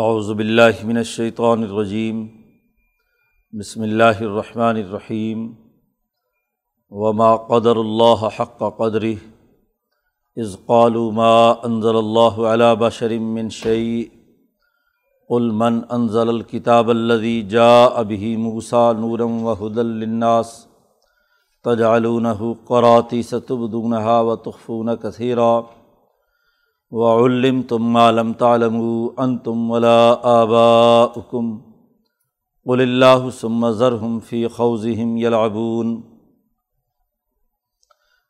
اعوذ باللہ من الشیطان الرجیم، بسم اللہ الرحمن الرحیم، وما قدر اللہ حق قدر از قالوا ما انزل اللہ علی بشر من شیء، قل من انزل الکتاب الذي جاء به موسیٰ نورا وهدى للناس تجعلونه قراطیس تبدونها وتخفون كثيرا وعلم تم عالم تعلم ان تم ولا آباؤکم قل اللہ ثم ذرهم فی خوضهم یلعبون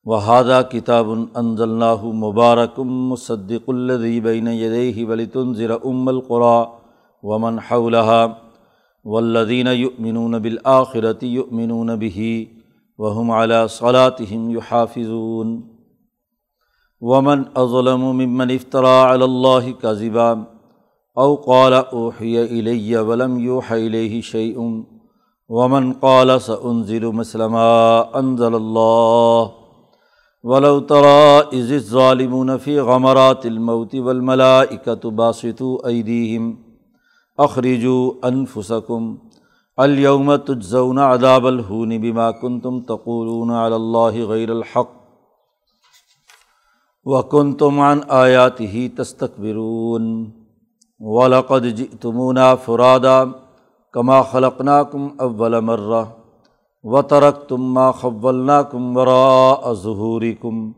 وهذا کتاب انزلناه مبارک مصدق الذي بین یدیہ ولتنذر ام القرى ومن حولها والذین یؤمنون بالآخرة یؤمنون به وهم على صلاتهم يحافظون ومن اظلم ممن افطرا اللّہ کا ذبام او قال اوحی الیہ ولم یوح الیہ شیء ومن قال سانزل مسلم انزل اللہ ولو ترى اذ الظالمون في غمرات الموت والملائكة باسطوا ايديهم اخرجوا انفسكم اليوم تجزون عذاب الهون بما كنتم تقولون على الله غير الحق وکن تمان آیات ہی تستقبرون ولقد جئتمونا فرادا کما خلقنا کم اول مرہ و ترک تم ما خولنا کم ورا ظہوری کم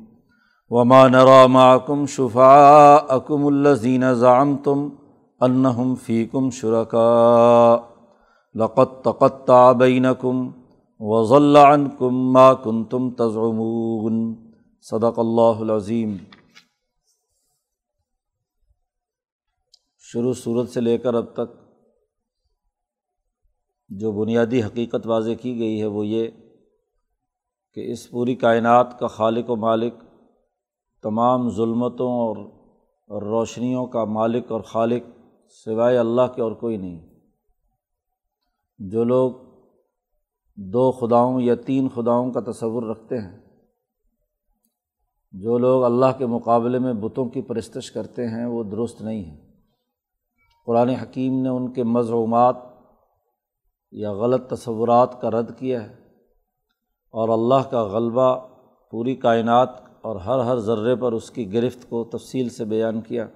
وما نرا معکم شفا اکم الزین ضام تم انہم فی کم شرکا لقت تقت تقطع بینکم وضل عنکم ما کنتم تزعمون صدق اللہ العظیم۔ شروع صورت سے لے کر اب تک جو بنیادی حقیقت واضح کی گئی ہے وہ یہ کہ اس پوری کائنات کا خالق و مالک تمام ظلمتوں اور روشنیوں کا مالک اور خالق سوائے اللہ کے اور کوئی نہیں۔ جو لوگ دو خداؤں یا تین خداؤں کا تصور رکھتے ہیں جو لوگ اللہ کے مقابلے میں بتوں کی پرستش کرتے ہیں، وہ درست نہیں ہیں۔ قرآن حکیم نے ان کے مضرومات یا غلط تصورات کا رد کیا ہے اور اللہ کا غلبہ پوری کائنات اور ہر ہر ذرے پر اس کی گرفت کو تفصیل سے بیان کیا۔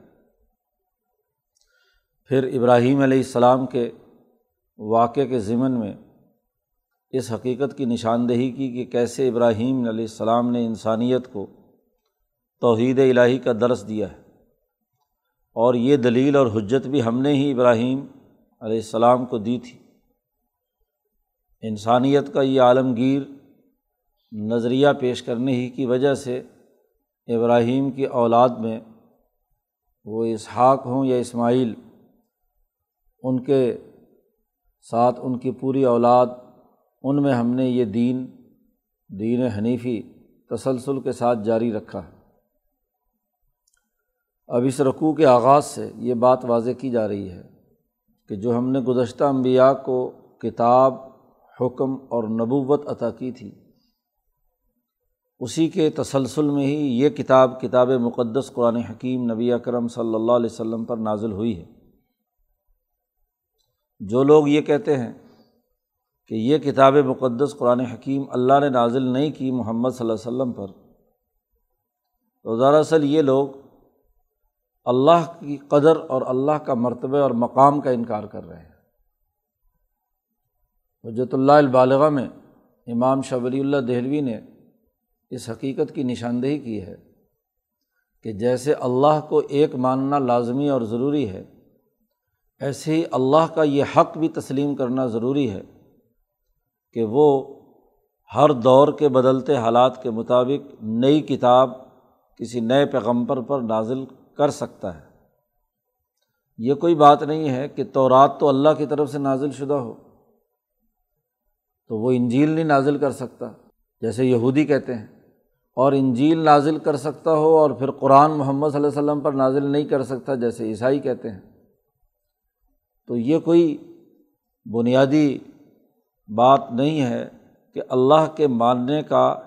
پھر ابراہیم علیہ السلام کے واقعے کے ضمن میں اس حقیقت کی نشاندہی کی کہ کیسے ابراہیم علیہ السلام نے انسانیت کو توحید الہی کا درس دیا ہے۔ اور یہ دلیل اور حجت بھی ہم نے ہی ابراہیم علیہ السلام کو دی تھی۔ انسانیت کا یہ عالمگیر نظریہ پیش کرنے ہی کی وجہ سے ابراہیم کی اولاد میں وہ اسحاق ہوں یا اسماعیل، ان کے ساتھ ان کی پوری اولاد، ان میں ہم نے یہ دین دین حنیفی تسلسل کے ساتھ جاری رکھا ہے۔ اب اس رقوع کے آغاز سے یہ بات واضح کی جا رہی ہے کہ جو ہم نے گزشتہ انبیاء کو کتاب، حکم اور نبوت عطا کی تھی، اسی کے تسلسل میں ہی یہ کتاب کتاب مقدس قرآن حکیم نبی اکرم صلی اللہ علیہ وسلم پر نازل ہوئی ہے۔ جو لوگ یہ کہتے ہیں کہ یہ کتاب مقدس قرآن حکیم اللہ نے نازل نہیں کی محمد صلی اللہ علیہ وسلم پر، تو دراصل یہ لوگ اللہ کی قدر اور اللہ کا مرتبہ اور مقام کا انکار کر رہے ہیں۔ حجرت اللہ البالغ میں امام شبری اللہ دہلوی نے اس حقیقت کی نشاندہی کی ہے کہ جیسے اللہ کو ایک ماننا لازمی اور ضروری ہے، ایسے ہی اللہ کا یہ حق بھی تسلیم کرنا ضروری ہے کہ وہ ہر دور کے بدلتے حالات کے مطابق نئی کتاب کسی نئے پیغمبر پر نازل کر سکتا ہے۔ یہ کوئی بات نہیں ہے کہ تو رات تو اللہ کی طرف سے نازل شدہ ہو۔ تو وہ انجیل نہیں نازل کر سکتا، جیسے یہودی کہتے ہیں۔ اور انجیل نازل کر سکتا ہو اور پھر قرآن محمد صلی اللہ علیہ وسلم پر نازل نہیں کر سکتا، جیسے عیسائی کہتے ہیں۔ تو یہ کوئی بنیادی بات نہیں ہے کہ اللہ کے ماننے کا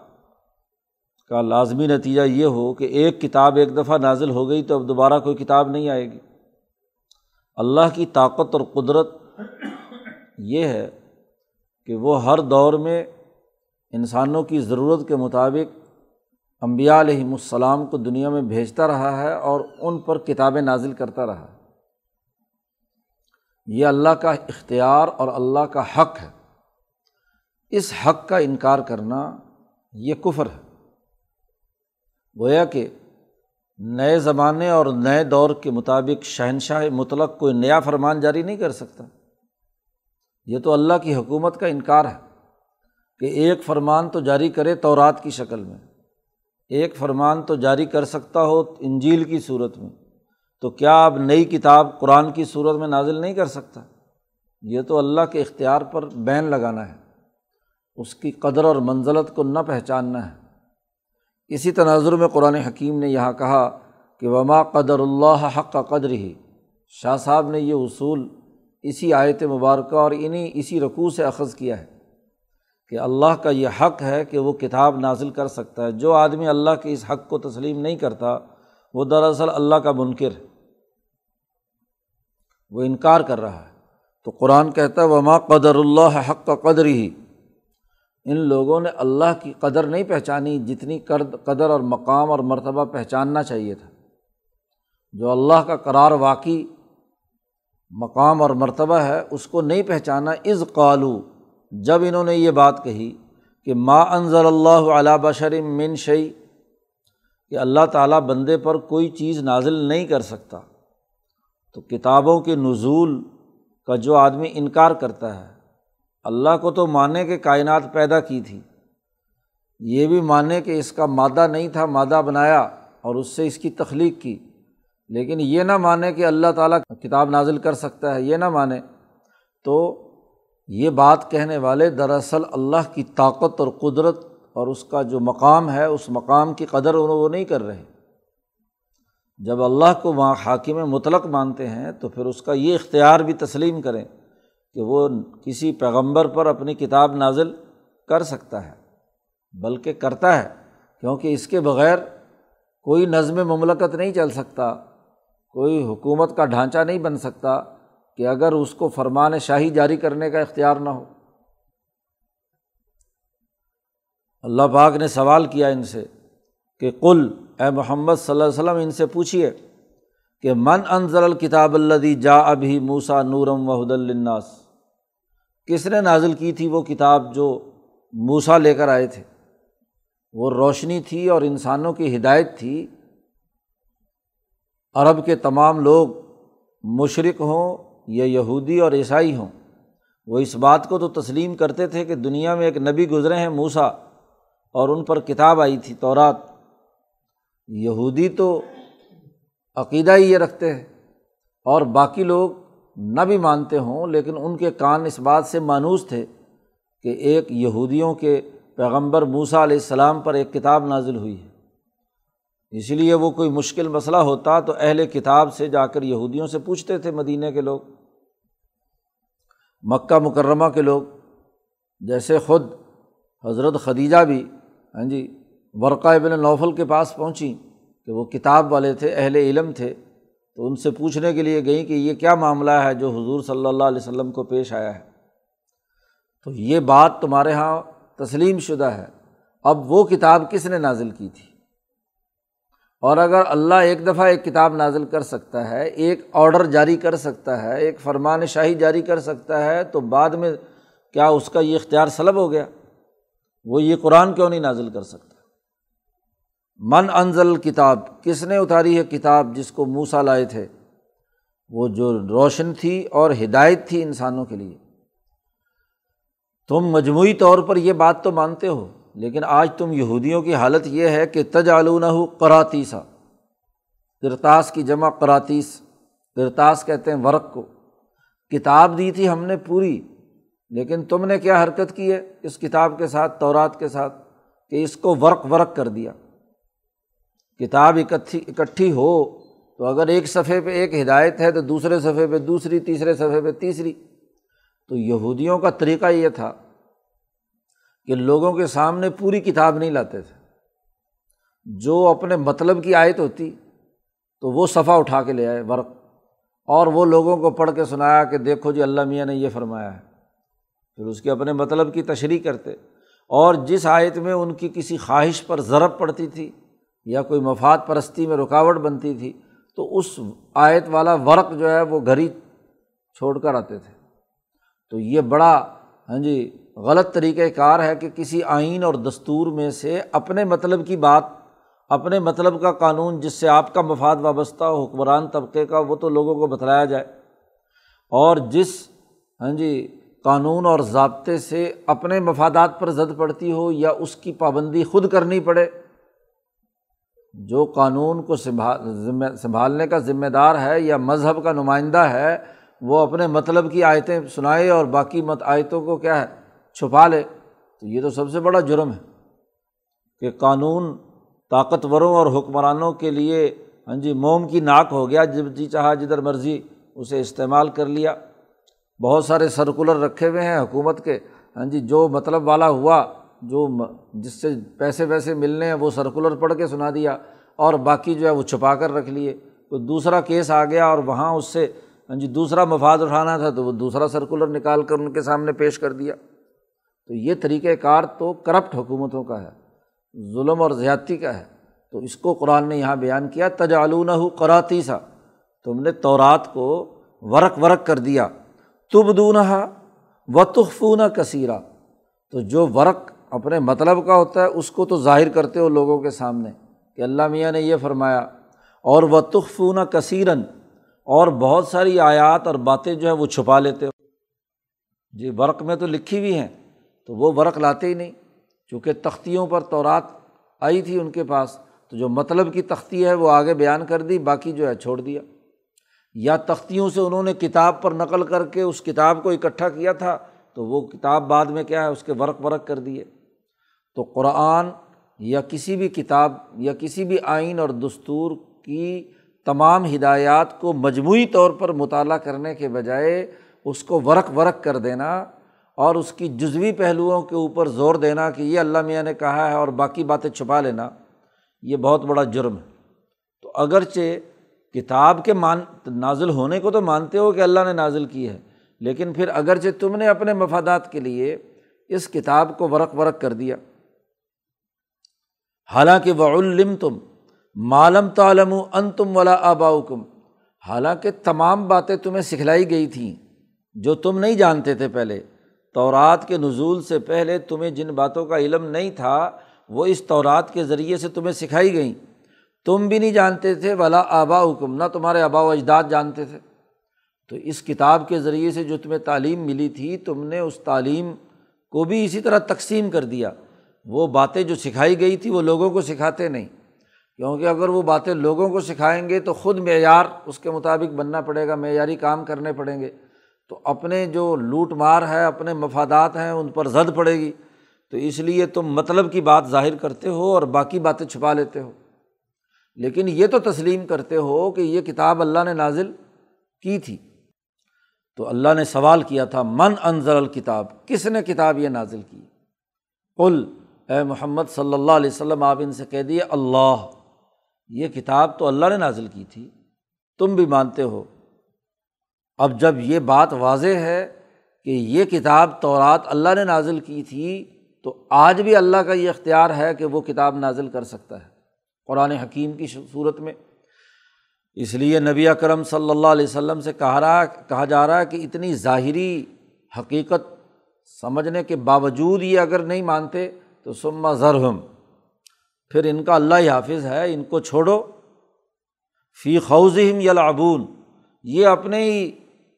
کا لازمی نتیجہ یہ ہو کہ ایک کتاب ایک دفعہ نازل ہو گئی تو اب دوبارہ کوئی کتاب نہیں آئے گی۔ اللہ کی طاقت اور قدرت یہ ہے کہ وہ ہر دور میں انسانوں کی ضرورت کے مطابق امبیا علیہم السلام کو دنیا میں بھیجتا رہا ہے اور ان پر کتابیں نازل کرتا رہا ہے۔ یہ اللہ کا اختیار اور اللہ کا حق ہے۔ اس حق کا انکار کرنا یہ کفر ہے۔ گویا کہ نئے زمانے اور نئے دور کے مطابق شہنشاہ مطلق کوئی نیا فرمان جاری نہیں کر سکتا۔ یہ تو اللہ کی حکومت کا انکار ہے کہ ایک فرمان تو جاری کرے تو رات کی شکل میں۔ ایک فرمان تو جاری کر سکتا ہو انجیل کی صورت میں۔ تو کیا اب نئی کتاب قرآن کی صورت میں نازل نہیں کر سکتا؟ یہ تو اللہ کے اختیار پر بین لگانا ہے۔ اس کی قدر اور منزلت کو نہ پہچاننا ہے۔ اسی تناظر میں قرآن حکیم نے یہاں کہا کہ وما قدر اللہ حق کا قدر ہی شاہ صاحب نے یہ اصول اسی آیت مبارکہ اور انہیں اسی رقوع سے اخذ کیا ہے کہ اللہ کا یہ حق ہے کہ وہ کتاب نازل کر سکتا ہے۔ جو آدمی اللہ کے اس حق کو تسلیم نہیں کرتا، وہ دراصل اللہ کا منکر ہے۔ وہ انکار کر رہا ہے۔ تو قرآن کہتا ہے وما قدر اللہ حق کا قدر ہی ان لوگوں نے اللہ کی قدر نہیں پہچانی جتنی قدر اور مقام اور مرتبہ پہچاننا چاہیے تھا۔ جو اللہ کا قرار واقعی مقام اور مرتبہ ہے، اس کو نہیں پہچانا۔ از قالو، جب انہوں نے یہ بات کہی کہ ما انضر اللہ علیہ بشر من شعی کہ اللہ تعالیٰ بندے پر کوئی چیز نازل نہیں کر سکتا، تو کتابوں کے نزول کا جو آدمی انکار کرتا ہے اللہ کو تو مانے کہ کائنات پیدا کی تھی۔ یہ بھی مانے کہ اس کا مادہ نہیں تھا، مادہ بنایا اور اس سے اس کی تخلیق کی۔ لیکن یہ نہ مانے کہ اللہ تعالیٰ کتاب نازل کر سکتا ہے، یہ نہ مانے۔ تو یہ بات کہنے والے دراصل اللہ کی طاقت اور قدرت اور اس کا جو مقام ہے، اس مقام کی قدر وہ نہیں کر رہے۔ جب اللہ کو وہاں حاکم مطلق مانتے ہیں تو پھر اس کا یہ اختیار بھی تسلیم کریں۔ کہ وہ کسی پیغمبر پر اپنی کتاب نازل کر سکتا ہے، بلکہ کرتا ہے، کیونکہ اس کے بغیر کوئی نظم مملکت نہیں چل سکتا، کوئی حکومت کا ڈھانچہ نہیں بن سکتا کہ اگر اس کو فرمان شاہی جاری کرنے کا اختیار نہ ہو۔ اللہ پاک نے سوال کیا ان سے کہ کل اے محمد صلی اللہ علیہ وسلم، ان سے پوچھیے کہ من انضر الکتاب اللہ جا ابھی موسا نورم و حد الناس کس نے نازل کی تھی وہ کتاب جو موسا لے کر آئے تھے؟ وہ روشنی تھی اور انسانوں کی ہدایت تھی۔ عرب کے تمام لوگ مشرق ہوں یا یہودی اور عیسائی ہوں، وہ اس بات کو تو تسلیم کرتے تھے کہ دنیا میں ایک نبی گزرے ہیں موسا اور ان پر کتاب آئی تھی تورات۔ یہودی تو عقیدہ ہی یہ رکھتے ہیں اور باقی لوگ نہ بھی مانتے ہوں، لیکن ان کے کان اس بات سے مانوس تھے کہ ایک یہودیوں کے پیغمبر موسا علیہ السلام پر ایک کتاب نازل ہوئی ہے۔ اس لیے وہ کوئی مشکل مسئلہ ہوتا تو اہل کتاب سے جا کر یہودیوں سے پوچھتے تھے مدینہ کے لوگ، مکہ مکرمہ کے لوگ۔ جیسے خود حضرت خدیجہ بھی ہاں جی ورقہ ابن نوفل کے پاس پہنچی کہ وہ کتاب والے تھے، اہل علم تھے۔ تو ان سے پوچھنے کے لیے گئیں کہ یہ کیا معاملہ ہے جو حضور صلی اللہ علیہ وسلم کو پیش آیا ہے؟ تو یہ بات تمہارے یہاں تسلیم شدہ ہے۔ اب وہ کتاب کس نے نازل کی تھی؟ اور اگر اللہ ایک دفعہ ایک کتاب نازل کر سکتا ہے، ایک آڈر جاری کر سکتا ہے، ایک فرمان شاہی جاری کر سکتا ہے، تو بعد میں کیا اس کا یہ اختیار سلب ہو گیا؟ وہ یہ قرآن کیوں نہیں نازل کر سکتا؟ من انزل کتاب کس نے اتاری ہے کتاب جس کو موسا لائے تھے؟ وہ جو روشن تھی اور ہدایت تھی انسانوں کے لیے۔ تم مجموعی طور پر یہ بات تو مانتے ہو، لیکن آج تم یہودیوں کی حالت یہ ہے کہ تج آلونہ ہو کراتیسا کرتاس کی جمع کراتیس کرتاس کہتے ہیں ورق کو۔ کتاب دی تھی ہم نے پوری، لیکن تم نے کیا حرکت کی ہے اس کتاب کے ساتھ، تورات کے ساتھ، کہ اس کو ورق ورق کر دیا؟ کتاب اکٹھی اکٹھی ہو تو اگر ایک صفحے پہ ایک ہدایت ہے تو دوسرے صفحے پہ دوسری، تیسرے صفحے پہ تیسری۔ تو یہودیوں کا طریقہ یہ تھا کہ لوگوں کے سامنے پوری کتاب نہیں لاتے تھے۔ جو اپنے مطلب کی آیت ہوتی تو وہ صفحہ اٹھا کے لے آئے ورق۔ اور وہ لوگوں کو پڑھ کے سنایا کہ دیکھو جی اللہ میاں نے یہ فرمایا ہے۔ پھر اس کے اپنے مطلب کی تشریح کرتے۔ اور جس آیت میں ان کی کسی خواہش پر ضرب پڑتی تھی یا کوئی مفاد پرستی میں رکاوٹ بنتی تھی، تو اس آیت والا ورق جو ہے وہ گھر ہی چھوڑ کر آتے تھے۔ تو یہ بڑا ہاں جی غلط طریقۂ کار ہے کہ کسی آئین اور دستور میں سے اپنے مطلب کی بات، اپنے مطلب کا قانون جس سے آپ کا مفاد وابستہ ہو، حکمران طبقے کا، وہ تو لوگوں کو بتلایا جائے۔ اور جس ہاں جی قانون اور ضابطے سے اپنے مفادات پر زد پڑتی ہو یا اس کی پابندی خود کرنی پڑے جو قانون کو سنبھال سنبھالنے کا ذمہ دار ہے یا مذہب کا نمائندہ ہے، وہ اپنے مطلب کی آیتیں سنائے اور باقی مت، آیتوں کو کیا ہے، چھپا لے۔ تو یہ تو سب سے بڑا جرم ہے کہ قانون طاقتوروں اور حکمرانوں کے لیے ہاں جی موم کی ناک ہو گیا، جب جی چاہا، جدھر مرضی اسے استعمال کر لیا۔ بہت سارے سرکولر رکھے ہوئے ہیں حکومت کے۔ ہاں جی جو مطلب والا ہوا جو جس سے پیسے ویسے ملنے ہیں وہ سرکولر پڑھ کے سنا دیا اور باقی جو ہے وہ چھپا کر رکھ لیے۔ کوئی دوسرا کیس آ گیا اور وہاں اس سے ہاں جی دوسرا مفاد اٹھانا تھا تو وہ دوسرا سرکولر نکال کر ان کے سامنے پیش کر دیا۔ تو یہ طریقۂ کار تو کرپٹ حکومتوں کا ہے، ظلم اور زیادتی کا ہے۔ تو اس کو قرآن نے یہاں بیان کیا تجالون ہو قراتی سا تم نے تورات کو ورق ورق کر دیا تب دونہ و تحفون کثیرہ تو جو ورق اپنے مطلب کا ہوتا ہے، اس کو تو ظاہر کرتے ہو لوگوں کے سامنے کہ اللہ میاں نے یہ فرمایا۔ اور وہ تخفون کثیرن اور بہت ساری آیات اور باتیں جو ہے وہ چھپا لیتے ہو۔ جی ورق میں تو لکھی ہوئی ہیں، تو وہ ورق لاتے ہی نہیں۔ چونکہ تختیوں پر تورات آئی تھی ان کے پاس، تو جو مطلب کی تختی ہے وہ آگے بیان کر دی، باقی جو ہے چھوڑ دیا۔ یا تختیوں سے انہوں نے کتاب پر نقل کر کے اس کتاب کو اکٹھا کیا تھا، تو وہ کتاب بعد میں کیا ہے، اس کے ورق ورق کر دیے۔ تو قرآن یا کسی بھی کتاب یا کسی بھی آئین اور دستور کی تمام ہدایات کو مجموعی طور پر مطالعہ کرنے کے بجائے اس کو ورق ورق کر دینا اور اس کی جزوی پہلوؤں کے اوپر زور دینا کہ یہ اللہ میاں نے کہا ہے اور باقی باتیں چھپا لینا، یہ بہت بڑا جرم ہے۔ تو اگرچہ کتاب کے مان، نازل ہونے کو تو مانتے ہو کہ اللہ نے نازل کی ہے، لیکن پھر اگرچہ تم نے اپنے مفادات کے لیے اس کتاب کو ورق ورق کر دیا۔ حالانکہ وعلم تم معلوم تعلم و ان تم ولا آباؤکم حالانکہ تمام باتیں تمہیں سکھلائی گئی تھیں جو تم نہیں جانتے تھے پہلے۔ تورات کے نزول سے پہلے تمہیں جن باتوں کا علم نہیں تھا، وہ اس تورات کے ذریعے سے تمہیں سکھائی گئیں۔ تم بھی نہیں جانتے تھے ولا آبا حکم نہ تمہارے آبا و اجداد جانتے تھے۔ تو اس کتاب کے ذریعے سے جو تمہیں تعلیم ملی تھی، تم نے اس تعلیم کو بھی اسی طرح تقسیم کر دیا۔ وہ باتیں جو سکھائی گئی تھی وہ لوگوں کو سکھاتے نہیں۔ کیونکہ اگر وہ باتیں لوگوں کو سکھائیں گے تو خود معیار اس کے مطابق بننا پڑے گا، معیاری کام کرنے پڑیں گے۔ تو اپنے جو لوٹ مار ہے، اپنے مفادات ہیں، ان پر زد پڑے گی۔ تو اس لیے تم مطلب کی بات ظاہر کرتے ہو اور باقی باتیں چھپا لیتے ہو۔ لیکن یہ تو تسلیم کرتے ہو کہ یہ کتاب اللہ نے نازل کی تھی۔ تو اللہ نے سوال کیا تھا، من انضر الکتاب؟ کس نے کتاب یہ نازل کی؟ کل اے محمد صلی اللہ علیہ وسلم، آپ ان سے کہہ دیے، اللہ، یہ کتاب تو اللہ نے نازل کی تھی، تم بھی مانتے ہو۔ اب جب یہ بات واضح ہے کہ یہ کتاب تورات اللہ نے نازل کی تھی، تو آج بھی اللہ کا یہ اختیار ہے کہ وہ کتاب نازل کر سکتا ہے، قرآن حکیم کی صورت میں۔ اس لیے نبی اکرم صلی اللہ علیہ وسلم سے کہا رہا، کہا جا رہا ہے کہ اتنی ظاہری حقیقت سمجھنے کے باوجود یہ اگر نہیں مانتے تو سما ذرحم پھر ان کا اللہ ہی حافظ ہے، ان کو چھوڑو۔ فی خوضم یلعبون، یہ اپنے ہی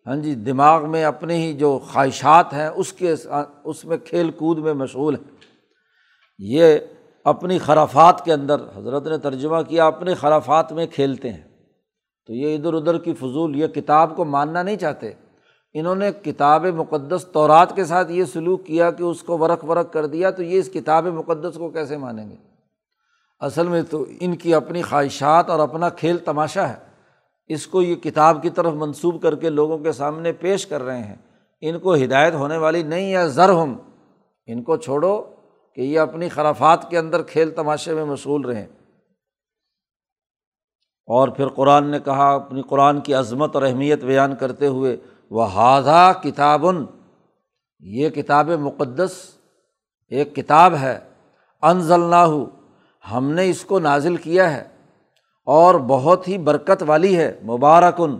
ہاں جی دماغ میں اپنے ہی جو خواہشات ہیں، اس کے اس میں کھیل کود میں مشغول ہیں۔ یہ اپنی خرافات کے اندر، حضرت نے ترجمہ کیا، اپنے خرافات میں کھیلتے ہیں۔ تو یہ ادھر ادھر کی فضول، یہ کتاب کو ماننا نہیں چاہتے۔ انہوں نے کتاب مقدس تورات کے ساتھ یہ سلوک کیا کہ اس کو ورق ورق کر دیا، تو یہ اس کتاب مقدس کو کیسے مانیں گے؟ اصل میں تو ان کی اپنی خواہشات اور اپنا کھیل تماشا ہے۔ اس کو یہ کتاب کی طرف منسوب کر کے لوگوں کے سامنے پیش کر رہے ہیں۔ ان کو ہدایت ہونے والی نہیں ہے ذر ہم۔ ان کو چھوڑو کہ یہ اپنی خرافات کے اندر کھیل تماشے میں مشغول رہیں۔ اور پھر قرآن نے کہا، اپنی قرآن کی عظمت اور اہمیت بیان کرتے ہوئے وہ ہاضا کتابن یہ کتاب مقدس ایک کتاب ہے انضل ہم نے اس کو نازل کیا ہے، اور بہت ہی برکت والی ہے، مبارکن۔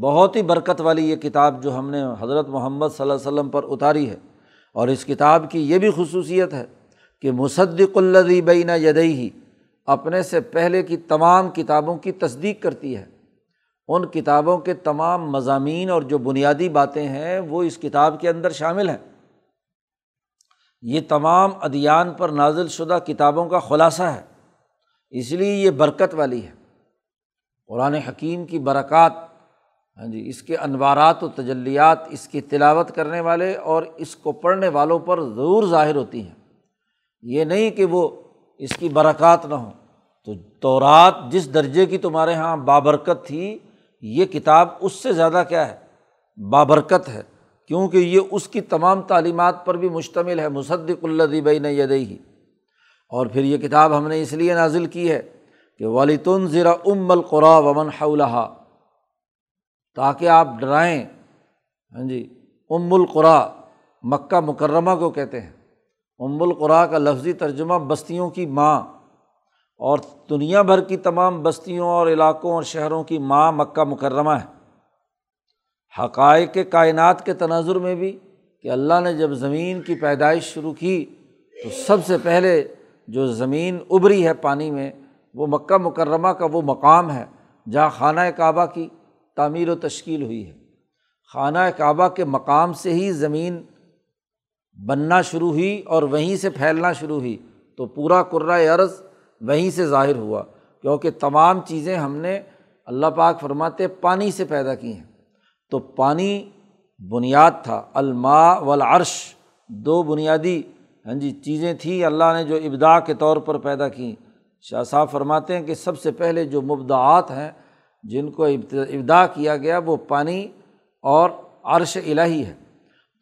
بہت ہی برکت والی یہ کتاب جو ہم نے حضرت محمد صلی اللہ علیہ وسلم پر اتاری ہے۔ اور اس کتاب کی یہ بھی خصوصیت ہے کہ مصدق الدی بین یدئی اپنے سے پہلے کی تمام کتابوں کی تصدیق کرتی ہے۔ ان کتابوں کے تمام مضامین اور جو بنیادی باتیں ہیں، وہ اس کتاب کے اندر شامل ہیں۔ یہ تمام ادیان پر نازل شدہ کتابوں کا خلاصہ ہے۔ اس لیے یہ برکت والی ہے۔ قرآن حکیم کی برکات ہاں جی اس کے انوارات و تجلیات، اس کی تلاوت کرنے والے اور اس کو پڑھنے والوں پر ضرور ظاہر ہوتی ہیں۔ یہ نہیں کہ وہ اس کی برکات نہ ہوں۔ تو تورات جس درجے کی تمہارے یہاں بابرکت تھی یہ کتاب اس سے زیادہ کیا ہے؟ بابرکت ہے، کیونکہ یہ اس کی تمام تعلیمات پر بھی مشتمل ہے، مصدق اللہ بین یدئی اور پھر یہ کتاب ہم نے اس لیے نازل کی ہے کہ ولیتن ذرا ام القرا ومن حولہ تاکہ آپ ڈرائیں ہاں جی ام القرا مکہ مکرمہ کو کہتے ہیں۔ ام القرا کا لفظی ترجمہ بستیوں کی ماں۔ اور دنیا بھر کی تمام بستیوں اور علاقوں اور شہروں کی ماں مکہ مکرمہ ہے۔ حقائق کائنات کے تناظر میں بھی کہ اللہ نے جب زمین کی پیدائش شروع کی تو سب سے پہلے جو زمین ابری ہے پانی میں، وہ مکہ مکرمہ کا وہ مقام ہے جہاں خانہ کعبہ کی تعمیر و تشکیل ہوئی ہے۔ خانہ کعبہ کے مقام سے ہی زمین بننا شروع ہوئی اور وہیں سے پھیلنا شروع ہوئی تو پورا کرۂۂ عرض وہیں سے ظاہر ہوا، کیونکہ تمام چیزیں ہم نے اللہ پاک فرماتے پانی سے پیدا کی ہیں۔ تو پانی بنیاد تھا، الماء والعرش، دو بنیادی ہاں جی چیزیں تھیں اللہ نے جو ابدا کے طور پر پیدا کیں شاہ صاحب فرماتے ہیں کہ سب سے پہلے جو مبدعات ہیں، جن کو ابدا کیا گیا، وہ پانی اور عرش الہی ہے۔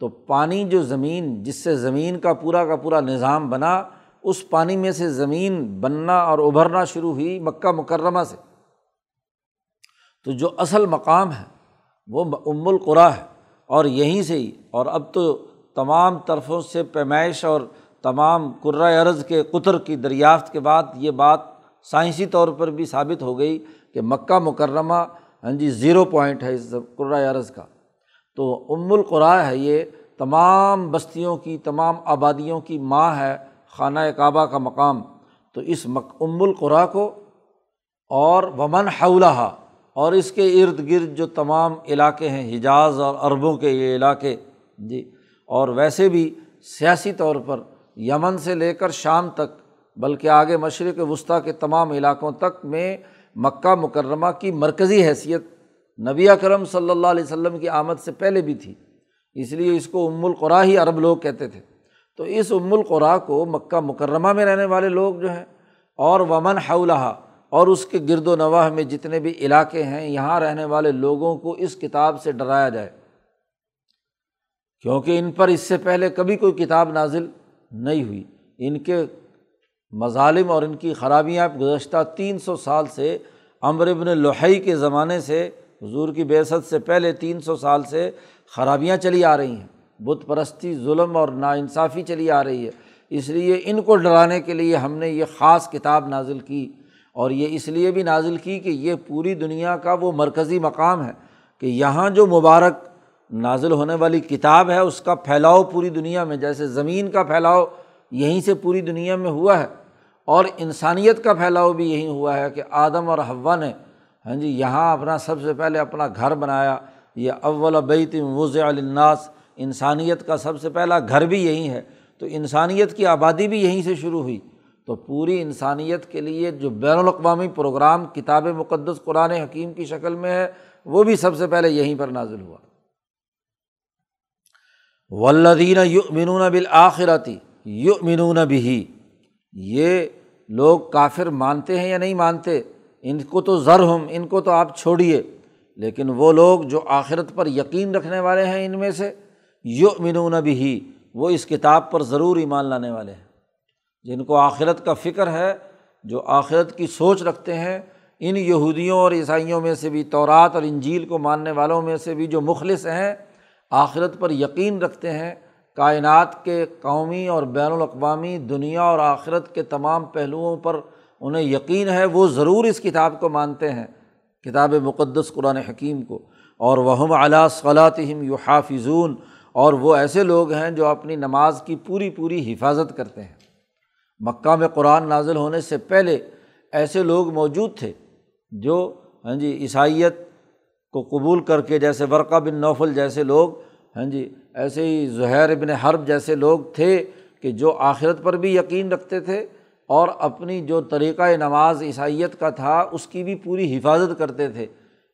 تو پانی جو زمین، جس سے زمین کا پورا کا پورا نظام بنا اس پانی میں سے زمین بننا اور ابھرنا شروع ہوئی مکہ مکرمہ سے۔ تو جو اصل مقام ہے، وہ ام القرا ہے اور یہیں سے ہی۔ اور اب تو تمام طرفوں سے پیمائش اور تمام کرۂۂ ارض کے قطر کی دریافت کے بعد یہ بات سائنسی طور پر بھی ثابت ہو گئی کہ مکہ مکرمہ ہاں جی زیرو پوائنٹ ہے اس کرۂۂ ارض کا۔ تو ام القرا ہے یہ تمام بستیوں کی، تمام آبادیوں کی ماں ہے۔ خانہ کعبہ کا مقام، تو اس ام القرا کو اور ومن حولہ اور اس کے ارد گرد جو تمام علاقے ہیں، حجاز اور عربوں کے یہ علاقے جی اور ویسے بھی سیاسی طور پر یمن سے لے کر شام تک، بلکہ آگے مشرق وسطیٰ کے تمام علاقوں تک میں مکہ مکرمہ کی مرکزی حیثیت نبی کرم صلی اللہ علیہ وسلم کی آمد سے پہلے بھی تھی۔ اس لیے اس کو ام القرا ہی عرب لوگ کہتے تھے۔ تو اس ام القرا کو مکہ مکرمہ میں رہنے والے لوگ جو ہیں اور ومن حولہ اور اس کے گرد و نواح میں جتنے بھی علاقے ہیں، یہاں رہنے والے لوگوں کو اس کتاب سے ڈرایا جائے۔ کیونکہ ان پر اس سے پہلے کبھی کوئی کتاب نازل نہیں ہوئی۔ ان کے مظالم اور ان کی خرابیاں گزشتہ تین سو سال سے امر ابن لوہئی کے زمانے سے، حضور کی بیست سے پہلے تین سو سال سے خرابیاں چلی آ رہی ہیں۔ بت پرستی، ظلم اور ناانصافی چلی آ رہی ہے۔ اس لیے ان کو ڈرانے کے لیے ہم نے یہ خاص کتاب نازل کی اور یہ اس لیے بھی نازل کی کہ یہ پوری دنیا کا وہ مرکزی مقام ہے کہ یہاں جو مبارک نازل ہونے والی کتاب ہے، اس کا پھیلاؤ پوری دنیا میں، جیسے زمین کا پھیلاؤ یہیں سے پوری دنیا میں ہوا ہے اور انسانیت کا پھیلاؤ بھی یہیں ہوا ہے کہ آدم اور ہوا نے ہاں جی یہاں اپنا سب سے پہلے اپنا گھر بنایا۔ یہ اول بیت وز الناس انسانیت کا سب سے پہلا گھر بھی یہیں ہے، تو انسانیت کی آبادی بھی یہیں سے شروع ہوئی۔ تو پوری انسانیت کے لیے جو بین الاقوامی پروگرام کتاب مقدس قرآن حکیم کی شکل میں ہے، وہ بھی سب سے پہلے یہیں پر نازل ہوا۔ ولدین یو منون بالآخرتی یو منون بھی یہ لوگ کافر مانتے ہیں یا نہیں مانتے، ان کو تو ذر ہم، ان کو تو آپ چھوڑیے، لیکن وہ لوگ جو آخرت پر یقین رکھنے والے ہیں ان میں سے یو منون بھی وہ اس کتاب پر ضرور ایمان لانے والے ہیں۔ جن کو آخرت کا فکر ہے، جو آخرت کی سوچ رکھتے ہیں، ان یہودیوں اور عیسائیوں میں سے بھی، تورات اور انجیل کو ماننے والوں میں سے بھی جو مخلص ہیں، آخرت پر یقین رکھتے ہیں۔ کائنات کے قومی اور بین الاقوامی دنیا اور آخرت کے تمام پہلوؤں پر انہیں یقین ہے، وہ ضرور اس کتاب کو مانتے ہیں۔ کتاب مقدس قرآن حکیم کو۔ اور وہم علا صلاطم یو حافظون اور وہ ایسے لوگ ہیں جو اپنی نماز کی پوری پوری حفاظت کرتے ہیں۔ مکہ میں قرآن نازل ہونے سے پہلے ایسے لوگ موجود تھے جو ہاں جی عیسائیت کو قبول کر کے جیسے ورقہ بن نوفل جیسے لوگ ہاں جی ایسے ہی زہیر ابن حرب جیسے لوگ تھے کہ جو آخرت پر بھی یقین رکھتے تھے اور اپنی جو طریقۂ نماز عیسائیت کا تھا، اس کی بھی پوری حفاظت کرتے تھے۔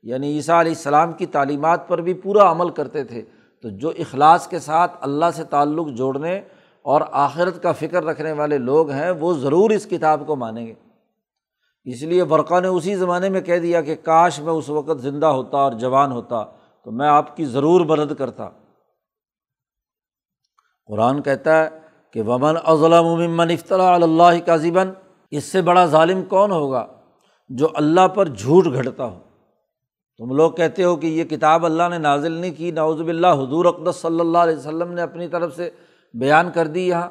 یعنی عیسیٰ علیہ السلام کی تعلیمات پر بھی پورا عمل کرتے تھے۔ تو جو اخلاص کے ساتھ اللہ سے تعلق جوڑنے اور آخرت کا فکر رکھنے والے لوگ ہیں، وہ ضرور اس کتاب کو مانیں گے۔ اس لیے ورقہ نے اسی زمانے میں کہہ دیا کہ کاش میں اس وقت زندہ ہوتا اور جوان ہوتا، تو میں آپ کی ضرور مدد کرتا۔ قرآن کہتا ہے کہ ومن اضلاع ممن افطلاء اللہ کا اس سے بڑا ظالم کون ہوگا جو اللہ پر جھوٹ گھڑتا ہو؟ تم لوگ کہتے ہو کہ یہ کتاب اللہ نے نازل نہیں کی نوزب اللہ حضور اقدس صلی اللہ علیہ وسلم نے اپنی طرف سے بیان کر دی یہاں۔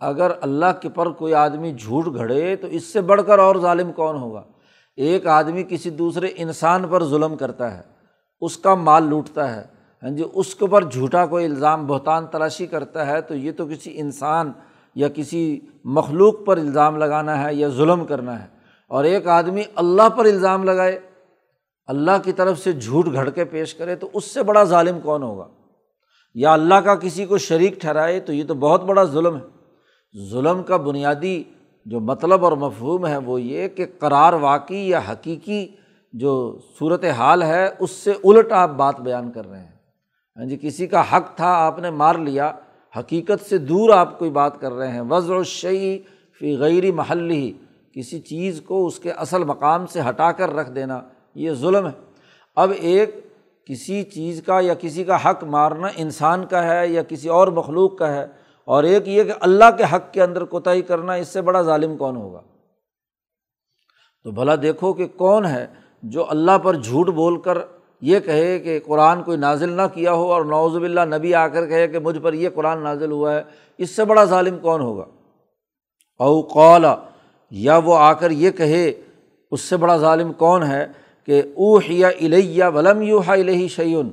اگر اللہ کے پر کوئی آدمی جھوٹ گھڑے تو اس سے بڑھ کر اور ظالم کون ہوگا؟ ایک آدمی کسی دوسرے انسان پر ظلم کرتا ہے، اس کا مال لوٹتا ہے ہاں جی اس کے اوپر جھوٹا کوئی الزام، بہتان تلاشی کرتا ہے تو یہ تو کسی انسان یا کسی مخلوق پر الزام لگانا ہے یا ظلم کرنا ہے۔ اور ایک آدمی اللہ پر الزام لگائے اللہ کی طرف سے جھوٹ گھڑ کے پیش کرے تو اس سے بڑا ظالم کون ہوگا؟ یا اللہ کا کسی کو شریک ٹھہرائے تو یہ تو بہت بڑا ظلم ہے۔ ظلم کا بنیادی جو مطلب اور مفہوم ہے وہ یہ کہ قرار واقعی یا حقیقی جو صورت حال ہے اس سے الٹ آپ بات بیان کر رہے ہیں۔ ہاں جی کسی کا حق تھا، آپ نے مار لیا، حقیقت سے دور آپ کوئی بات کر رہے ہیں۔ وضع الشعی فی غیر محلی کسی چیز کو اس کے اصل مقام سے ہٹا کر رکھ دینا۔ یہ ظلم ہے۔ اب ایک کسی چیز کا یا کسی کا حق مارنا انسان کا ہے یا کسی اور مخلوق کا ہے اور ایک یہ کہ اللہ کے حق کے اندر کوتاہی کرنا، اس سے بڑا ظالم کون ہوگا؟ تو بھلا دیکھو کہ کون ہے جو اللہ پر جھوٹ بول کر یہ کہے کہ قرآن کوئی نازل نہ کیا ہو اور نوز باللہ نبی آ کر کہے کہ مجھ پر یہ قرآن نازل ہوا ہے، اس سے بڑا ظالم کون ہوگا؟ او قولا یا وہ آ کر یہ کہے، اس سے بڑا ظالم کون ہے کہ اوہ الیہ ولم یو ہا الہی شعین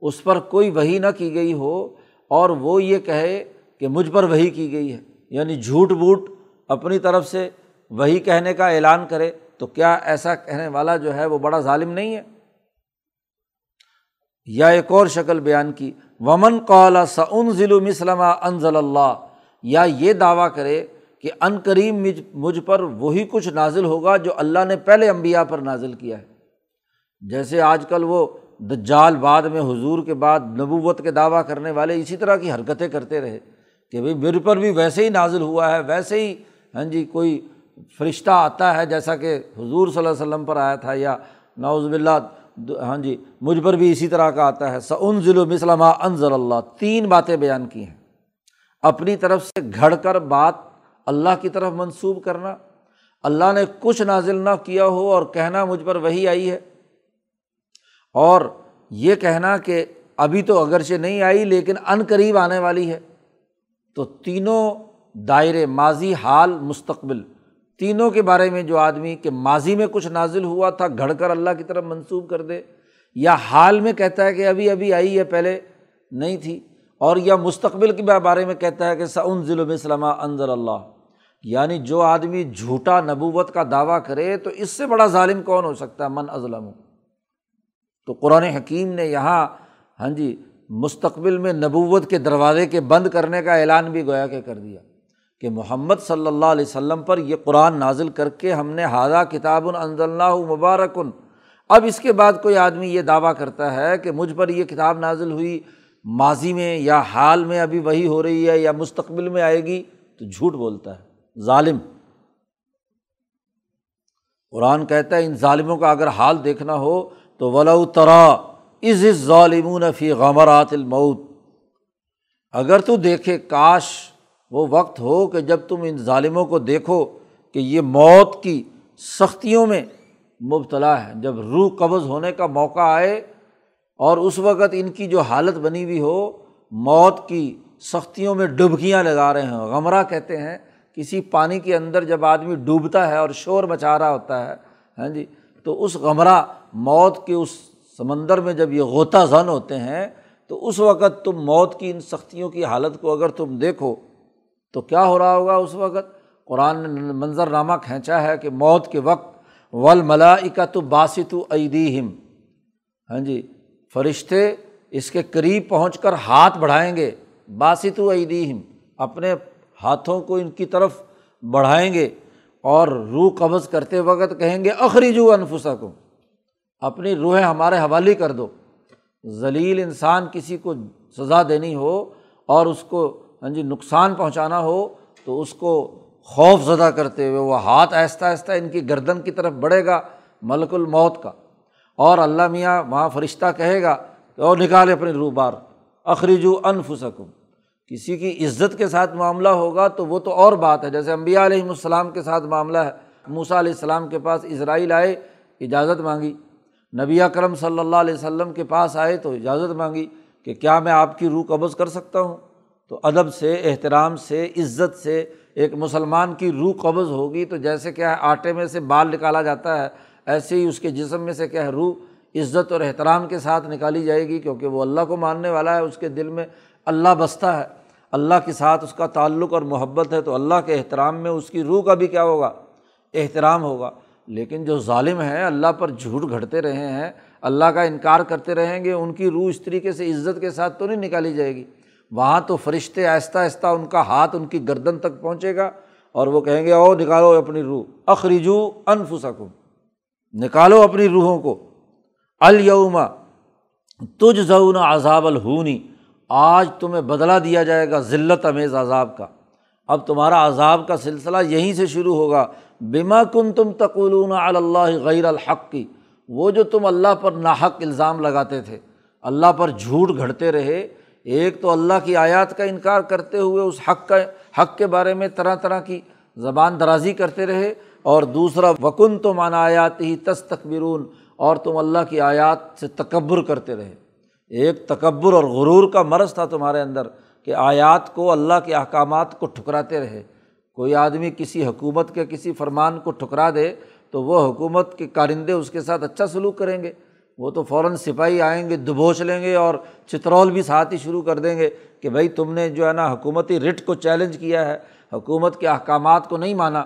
اس پر کوئی وہی نہ کی گئی ہو اور وہ یہ کہے کہ مجھ پر وہی کی گئی ہے۔ یعنی جھوٹ بوٹ اپنی طرف سے وہی کہنے کا اعلان کرے تو کیا ایسا کہنے والا جو ہے وہ بڑا ظالم نہیں ہے؟ یا ایک اور شکل بیان کی، ومن قالا سعن ضلع مسلمہ انضل اللہ یا یہ دعویٰ کرے کہ ان کریم مجھ پر وہی کچھ نازل ہوگا جو اللہ نے پہلے امبیا پر نازل کیا ہے۔ جیسے آج کل وہ دجال بعد میں حضور کے بعد نبوت کے دعویٰ کرنے والے اسی طرح کی حرکتیں کرتے رہے کہ بھائی میرے پر بھی ویسے ہی نازل ہوا ہے، ویسے ہی ہاں جی کوئی فرشتہ آتا ہے جیسا کہ حضور صلی اللہ علیہ وسلم پر آیا تھا یا نوز بلّہ ہاں جی مجھ پر بھی اسی طرح کا آتا ہے۔ سعن ضلع مسلمہ انضل اللہ تین باتیں بیان کی ہیں۔ اپنی طرف سے گھڑ کر بات اللہ کی طرف منسوب کرنا، اللہ نے کچھ نازل نہ کیا ہو اور کہنا مجھ پر وہی آئی ہے۔ اور یہ کہنا کہ ابھی تو اگرچہ نہیں آئی لیکن عن قریب آنے والی ہے۔ تو تینوں دائرے ماضی حال مستقبل، تینوں کے بارے میں جو آدمی کہ ماضی میں کچھ نازل ہوا تھا، گھڑ کر اللہ کی طرف منسوب کر دے، یا حال میں کہتا ہے کہ ابھی ابھی آئی ہے، پہلے نہیں تھی، اور یا مستقبل کے بارے میں کہتا ہے کہ سعن ظلم اسلامہ انضر اللہ۔ یعنی جو آدمی جھوٹا نبوت کا دعویٰ کرے تو اس سے بڑا ظالم کون ہو سکتا ہے؟ من ازلم. تو قرآن حکیم نے یہاں ہاں جی مستقبل میں نبوت کے دروازے کے بند کرنے کا اعلان بھی گویا کہ کر دیا کہ محمد صلی اللہ علیہ وسلم پر یہ قرآن نازل کر کے ہم نے ہادہ کتاب اللہ مبارکن اب اس کے بعد کوئی آدمی یہ دعویٰ کرتا ہے کہ مجھ پر یہ کتاب نازل ہوئی، ماضی میں یا حال میں ابھی وہی ہو رہی ہے یا مستقبل میں آئے گی، تو جھوٹ بولتا ہے۔ ظالم۔ قرآن کہتا ہے، ان ظالموں کا اگر حال دیکھنا ہو تو ولو ترا از ظالمون فی غمرات المعود اگر تو دیکھے، کاش وہ وقت ہو کہ جب تم ان ظالموں کو دیکھو کہ یہ موت کی سختیوں میں مبتلا ہے۔ جب روح قبض ہونے کا موقع آئے اور اس وقت ان کی جو حالت بنی ہوئی ہو، موت کی سختیوں میں ڈبکیاں لگا رہے ہوں غمرہ کہتے ہیں کسی پانی کے اندر جب آدمی ڈوبتا ہے اور شور مچا رہا ہوتا ہے ہاں جی تو اس غمرہ موت کے اس سمندر میں جب یہ غوطہ زن ہوتے ہیں، تو اس وقت تم موت کی ان سختیوں کی حالت کو اگر تم دیکھو، تو کیا ہو رہا ہوگا اس وقت؟ قرآن نے منظر نامہ کھینچا ہے کہ موت کے وقت ول ملا تو باسط ہم ہاں جی فرشتے اس کے قریب پہنچ کر ہاتھ بڑھائیں گے باسط ہم اپنے ہاتھوں کو ان کی طرف بڑھائیں گے اور روح قبض کرتے وقت کہیں گے، اخریجو انفسا کو اپنی روحیں ہمارے حوالے کر دو۔ ذلیل انسان کسی کو سزا دینی ہو اور اس کو ہاں جی نقصان پہنچانا ہو تو اس کو خوف زدہ کرتے ہوئے وہ ہاتھ آہستہ آہستہ ان کی گردن کی طرف بڑھے گا، ملک الموت کا۔ اور اللہ میاں وہاں فرشتہ کہے گا کہ اور نکالے اپنی روح بار اخریجو انفسکم۔ کسی کی عزت کے ساتھ معاملہ ہوگا تو وہ تو اور بات ہے۔ جیسے امبیا علیہم السلام کے ساتھ معاملہ ہے۔ موسا علیہ السلام کے پاس اسرائیل آئے، اجازت مانگی۔ نبی کرم صلی اللہ علیہ وسلم کے پاس آئے تو اجازت مانگی کہ کیا میں آپ کی روح قبض کر سکتا ہوں؟ تو ادب سے، احترام سے، عزت سے ایک مسلمان کی روح قبض ہوگی تو جیسے کیا ہے، آٹے میں سے بال نکالا جاتا ہے، ایسے ہی اس کے جسم میں سے کیا ہے، روح عزت اور احترام کے ساتھ نکالی جائے گی کیونکہ وہ اللہ کو ماننے والا ہے، اس کے دل میں اللہ بستا ہے۔ اللہ کے ساتھ اس کا تعلق اور محبت ہے تو اللہ کے احترام میں اس کی روح کا بھی کیا ہوگا؟ احترام ہوگا۔ لیکن جو ظالم ہیں اللہ پر جھوٹ گھڑتے رہے ہیں، اللہ کا انکار کرتے رہیں گے، ان کی روح اس طریقے سے عزت کے ساتھ تو نہیں نکالی جائے گی۔ وہاں تو فرشتے آہستہ آہستہ ان کا ہاتھ ان کی گردن تک پہنچے گا اور وہ کہیں گے او نکالو اپنی روح۔ اخریجو انفسکم۔ نکالو اپنی روحوں کو۔ الوما تجھ زون عذاب الہونی آج تمہیں بدلا دیا جائے گا، ذلت امیز عذاب کا۔ اب تمہارا عذاب کا سلسلہ یہیں سے شروع ہوگا۔ بما کن تم تقولون اللہ غیر الحق کی وہ جو تم اللہ پر ناحق الزام لگاتے تھے، اللہ پر جھوٹ گھڑتے رہے۔ ایک تو اللہ کی آیات کا انکار کرتے ہوئے اس حق کا، حق کے بارے میں طرح طرح کی زبان درازی کرتے رہے۔ اور دوسرا وکن تو مانا آیات ہی تس تقبرون اور تم اللہ کی آیات سے تکبر کرتے رہے۔ ایک تکبر اور غرور کا مرض تھا تمہارے اندر کہ آیات کو اللہ کے احکامات کو ٹھکراتے رہے۔ کوئی آدمی کسی حکومت کے کسی فرمان کو ٹھکرا دے تو وہ حکومت کے کارندے اس کے ساتھ اچھا سلوک کریں گے۔ وہ تو فوراً سپاہی آئیں گے، دبوچ لیں گے اور چترول بھی ساتھ ہی شروع کر دیں گے کہ بھائی تم نے جو ہے نا حکومتی رٹ کو چیلنج کیا ہے، حکومت کے احکامات کو نہیں مانا۔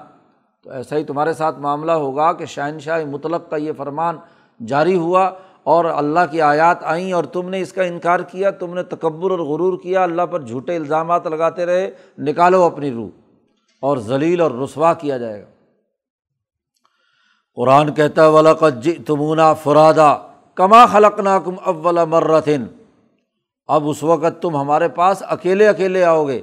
تو ایسا ہی تمہارے ساتھ معاملہ ہوگا کہ شہنشاہ مطلق کا یہ فرمان جاری ہوا۔ اور اللہ کی آیات آئیں اور تم نے اس کا انکار کیا، تم نے تکبر اور غرور کیا، اللہ پر جھوٹے الزامات لگاتے رہے، نکالو اپنی روح اور ذلیل اور رسوا کیا جائے گا۔ قرآن کہتا ہے جی تمونا فرادا کما خلق ناکم اول مرتن اب اس وقت تم ہمارے پاس اکیلے اکیلے آؤ گے۔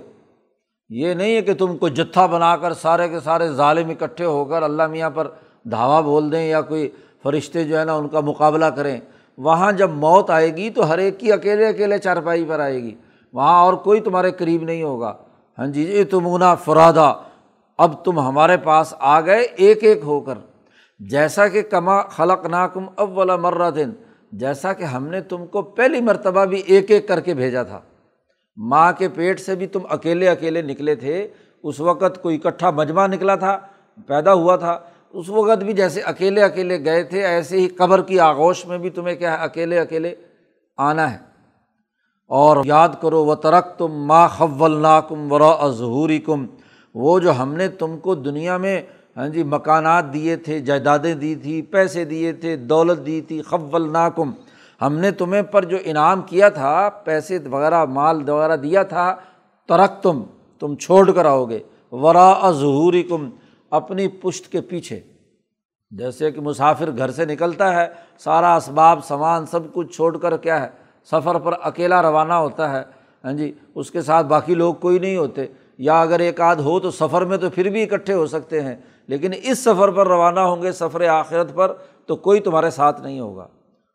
یہ نہیں ہے کہ تم کو جتھا بنا کر سارے کے سارے ظالم اکٹھے ہو کر اللہ میاں پر دھاوا بول دیں یا کوئی فرشتے جو ہے نا، ان کا مقابلہ کریں۔ وہاں جب موت آئے گی تو ہر ایک کی اکیلے اکیلے چارپائی پر آئے گی۔ وہاں اور کوئی تمہارے قریب نہیں ہوگا۔ ہاں جی یہ تمنا فرادا۔ اب تم ہمارے پاس آ گئے ایک ایک ہو کر۔ جیسا کہ کما خلق ناکم اول مرہ دن جیسا کہ ہم نے تم کو پہلی مرتبہ بھی ایک ایک کر کے بھیجا تھا۔ ماں کے پیٹ سے بھی تم اکیلے اکیلے نکلے تھے۔ اس وقت کوئی اکٹھا مجمع نکلا تھا، پیدا ہوا تھا۔ اس وقت بھی جیسے اکیلے اکیلے گئے تھے، ایسے ہی قبر کی آغوش میں بھی تمہیں کیا ہے، اکیلے اکیلے آنا ہے۔ اور یاد کرو و ترک تم ماں خول ناکم ورا ظہوری کم وہ جو ہم نے تم کو دنیا میں ہاں جی مکانات دیے تھے، جائیدادیں دی تھی، پیسے دیے تھے، دولت دی تھی خول ناکم ہم نے تمہیں پر جو انعام کیا تھا، پیسے وغیرہ، مال وغیرہ دیا تھا ترک تم تم چھوڑ کر آؤ گے۔ ورا ظہوری کم اپنی پشت کے پیچھے۔ جیسے کہ مسافر گھر سے نکلتا ہے، سارا اسباب، سامان سب کچھ چھوڑ کر کیا ہے، سفر پر اکیلا روانہ ہوتا ہے۔ ہاں جی اس کے ساتھ باقی لوگ کوئی نہیں ہوتے۔ یا اگر ایک آدھ ہو تو سفر میں تو پھر بھی اکٹھے ہو سکتے ہیں، لیکن اس سفر پر روانہ ہوں گے، سفر آخرت پر، تو کوئی تمہارے ساتھ نہیں ہوگا۔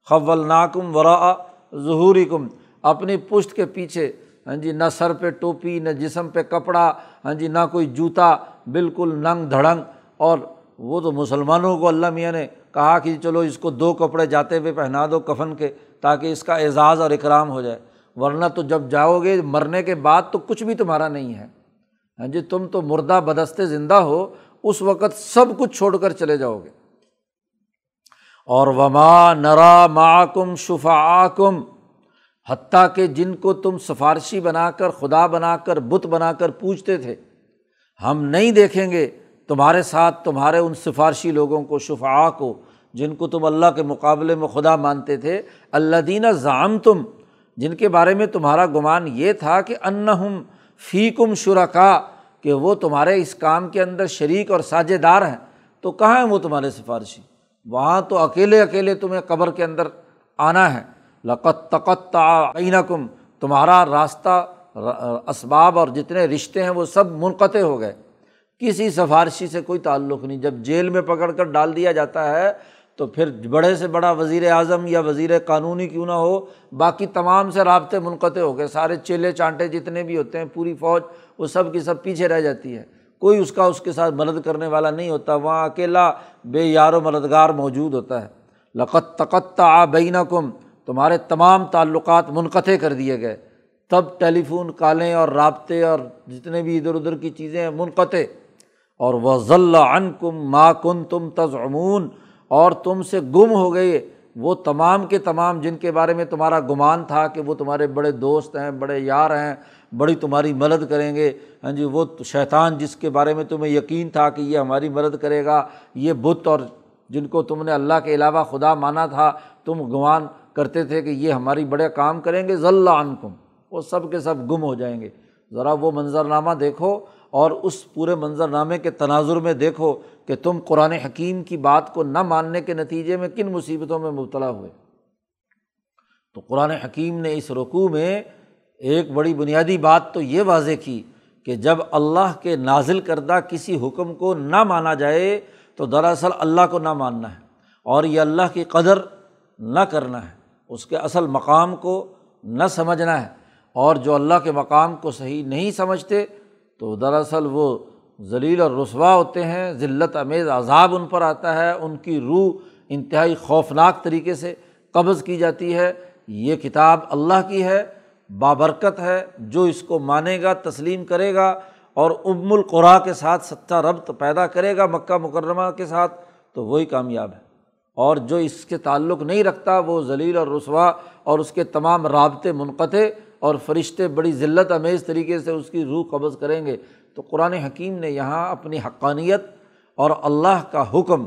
خول ناکم ورا ظہوری کم اپنی پشت کے پیچھے۔ ہاں جی نہ سر پہ ٹوپی، نہ جسم پہ کپڑا ہاں جی نہ کوئی جوتا بالکل ننگ دھڑنگ، اور وہ تو مسلمانوں کو اللہ میاں نے کہا کہ جی، چلو اس کو دو کپڑے جاتے ہوئے پہنا دو کفن کے تاکہ اس کا اعزاز اور اکرام ہو جائے۔ ورنہ تو جب جاؤ گے مرنے کے بعد تو کچھ بھی تمہارا نہیں ہے۔ ہاں جی تم تو مردہ بدستے زندہ ہو، اس وقت سب کچھ چھوڑ کر چلے جاؤ گے۔ اور وما نرا معکم شفا کم حتیٰ کہ جن کو تم سفارشی بنا کر، خدا بنا کر، بت بنا کر پوچھتے تھے، ہم نہیں دیکھیں گے تمہارے ساتھ تمہارے ان سفارشی لوگوں کو شفا کو، جن کو تم اللہ کے مقابلے میں خدا مانتے تھے۔ اللہ دینہ ضام تم جن کے بارے میں تمہارا گمان یہ تھا کہ ان لقت تقت کم تمہارا راستہ اسباب اور جتنے رشتے ہیں وہ سب منقطع ہو گئے۔ کسی سفارشی سے کوئی تعلق نہیں۔ جب جیل میں پکڑ کر ڈال دیا جاتا ہے تو پھر بڑے سے بڑا وزیر اعظم یا وزیر قانونی کیوں نہ ہو، باقی تمام سے رابطے منقطع ہو گئے۔ سارے چیلے چانٹے جتنے بھی ہوتے ہیں، پوری فوج، وہ سب کی سب پیچھے رہ جاتی ہے۔ کوئی اس کا اس کے ساتھ مدد کرنے والا نہیں ہوتا۔ وہاں اکیلا بے یار و مددگار موجود ہوتا ہے۔ لقت تقت آ بین کم تمہارے تمام تعلقات منقطع کر دیے گئے۔ تب ٹیلی فون کالیں اور رابطے اور جتنے بھی ادھر ادھر کی چیزیں ہیں منقطع۔ اور وہ ضلع ان کم ما کن تم تزعمون۔ اور تم سے گم ہو گئے۔ وہ تمام کے تمام جن کے بارے میں تمہارا گمان تھا کہ وہ تمہارے بڑے دوست ہیں، بڑے یار ہیں، بڑی تمہاری مدد کریں گے۔ ہاں جی وہ شیطان جس کے بارے میں تمہیں یقین تھا کہ یہ ہماری مدد کرے گا، یہ بت اور جن کو تم نے اللہ کے علاوہ خدا مانا تھا، تم گمان کرتے تھے کہ یہ ہماری بڑے کام کریں گے ضلع عنکم، وہ سب کے سب گم ہو جائیں گے۔ ذرا وہ منظرنامہ دیکھو اور اس پورے منظرنامے کے تناظر میں دیکھو کہ تم قرآن حکیم کی بات کو نہ ماننے کے نتیجے میں کن مصیبتوں میں مبتلا ہوئے۔ تو قرآن حکیم نے اس رقوع میں ایک بڑی بنیادی بات تو یہ واضح کی کہ جب اللہ کے نازل کردہ کسی حکم کو نہ مانا جائے تو دراصل اللہ کو نہ ماننا ہے اور یہ اللہ کی قدر نہ کرنا ہے۔ اس کے اصل مقام کو نہ سمجھنا ہے اور جو اللہ کے مقام کو صحیح نہیں سمجھتے تو دراصل وہ ذلیل اور رسوا ہوتے ہیں، ذلت، امیز، عذاب ان پر آتا ہے، ان کی روح انتہائی خوفناک طریقے سے قبض کی جاتی ہے۔ یہ کتاب اللہ کی ہے، بابرکت ہے، جو اس کو مانے گا، تسلیم کرے گا اور ام القرا کے ساتھ سچا ربط پیدا کرے گا مکہ مکرمہ کے ساتھ، تو وہی کامیاب ہے۔ اور جو اس کے تعلق نہیں رکھتا وہ ذلیل اور رسوا اور اس کے تمام رابطے منقطع اور فرشتے بڑی ذلت امیز طریقے سے اس کی روح قبض کریں گے۔ تو قرآن حکیم نے یہاں اپنی حقانیت اور اللہ کا حکم،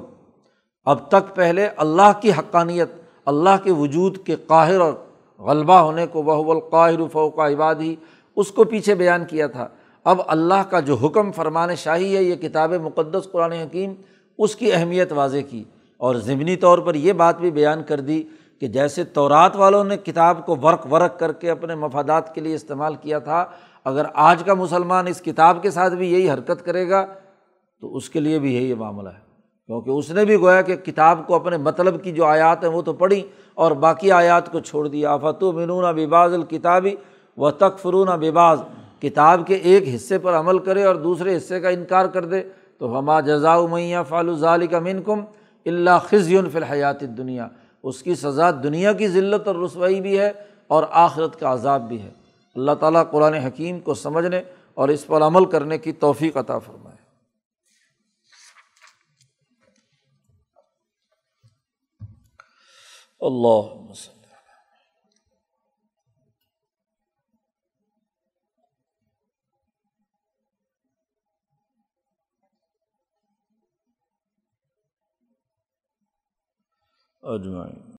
اب تک پہلے اللہ کی حقانیت، اللہ کے وجود کے قاہر اور غلبہ ہونے کو وہ القاہر فوق عبادی، اس کو پیچھے بیان کیا تھا۔ اب اللہ کا جو حکم، فرمان شاہی ہے، یہ کتاب مقدس قرآن حکیم، اس کی اہمیت واضح کی۔ اور ضمنی طور پر یہ بات بھی بیان کر دی کہ جیسے تورات والوں نے کتاب کو ورق ورق کر کے اپنے مفادات کے لیے استعمال کیا تھا، اگر آج کا مسلمان اس کتاب کے ساتھ بھی یہی حرکت کرے گا، تو اس کے لیے بھی یہی معاملہ ہے۔ کیونکہ اس نے بھی گویا کہ کتاب کو اپنے مطلب کی جو آیات ہیں وہ تو پڑھی اور باقی آیات کو چھوڑ دیا۔ فتو منون بباز الکتابی و تقفرون بباز کتاب کے ایک حصے پر عمل کرے اور دوسرے حصے کا انکار کر دے۔ تو ہما جزا میاں فالوزال کا من کم اللہ خزی فی الحیات دنیا اس کی سزا دنیا کی ذلت اور رسوائی بھی ہے اور آخرت کا عذاب بھی ہے۔ اللہ تعالیٰ قرآن حکیم کو سمجھنے اور اس پر عمل کرنے کی توفیق عطا فرمائے۔ اللہ اجمائن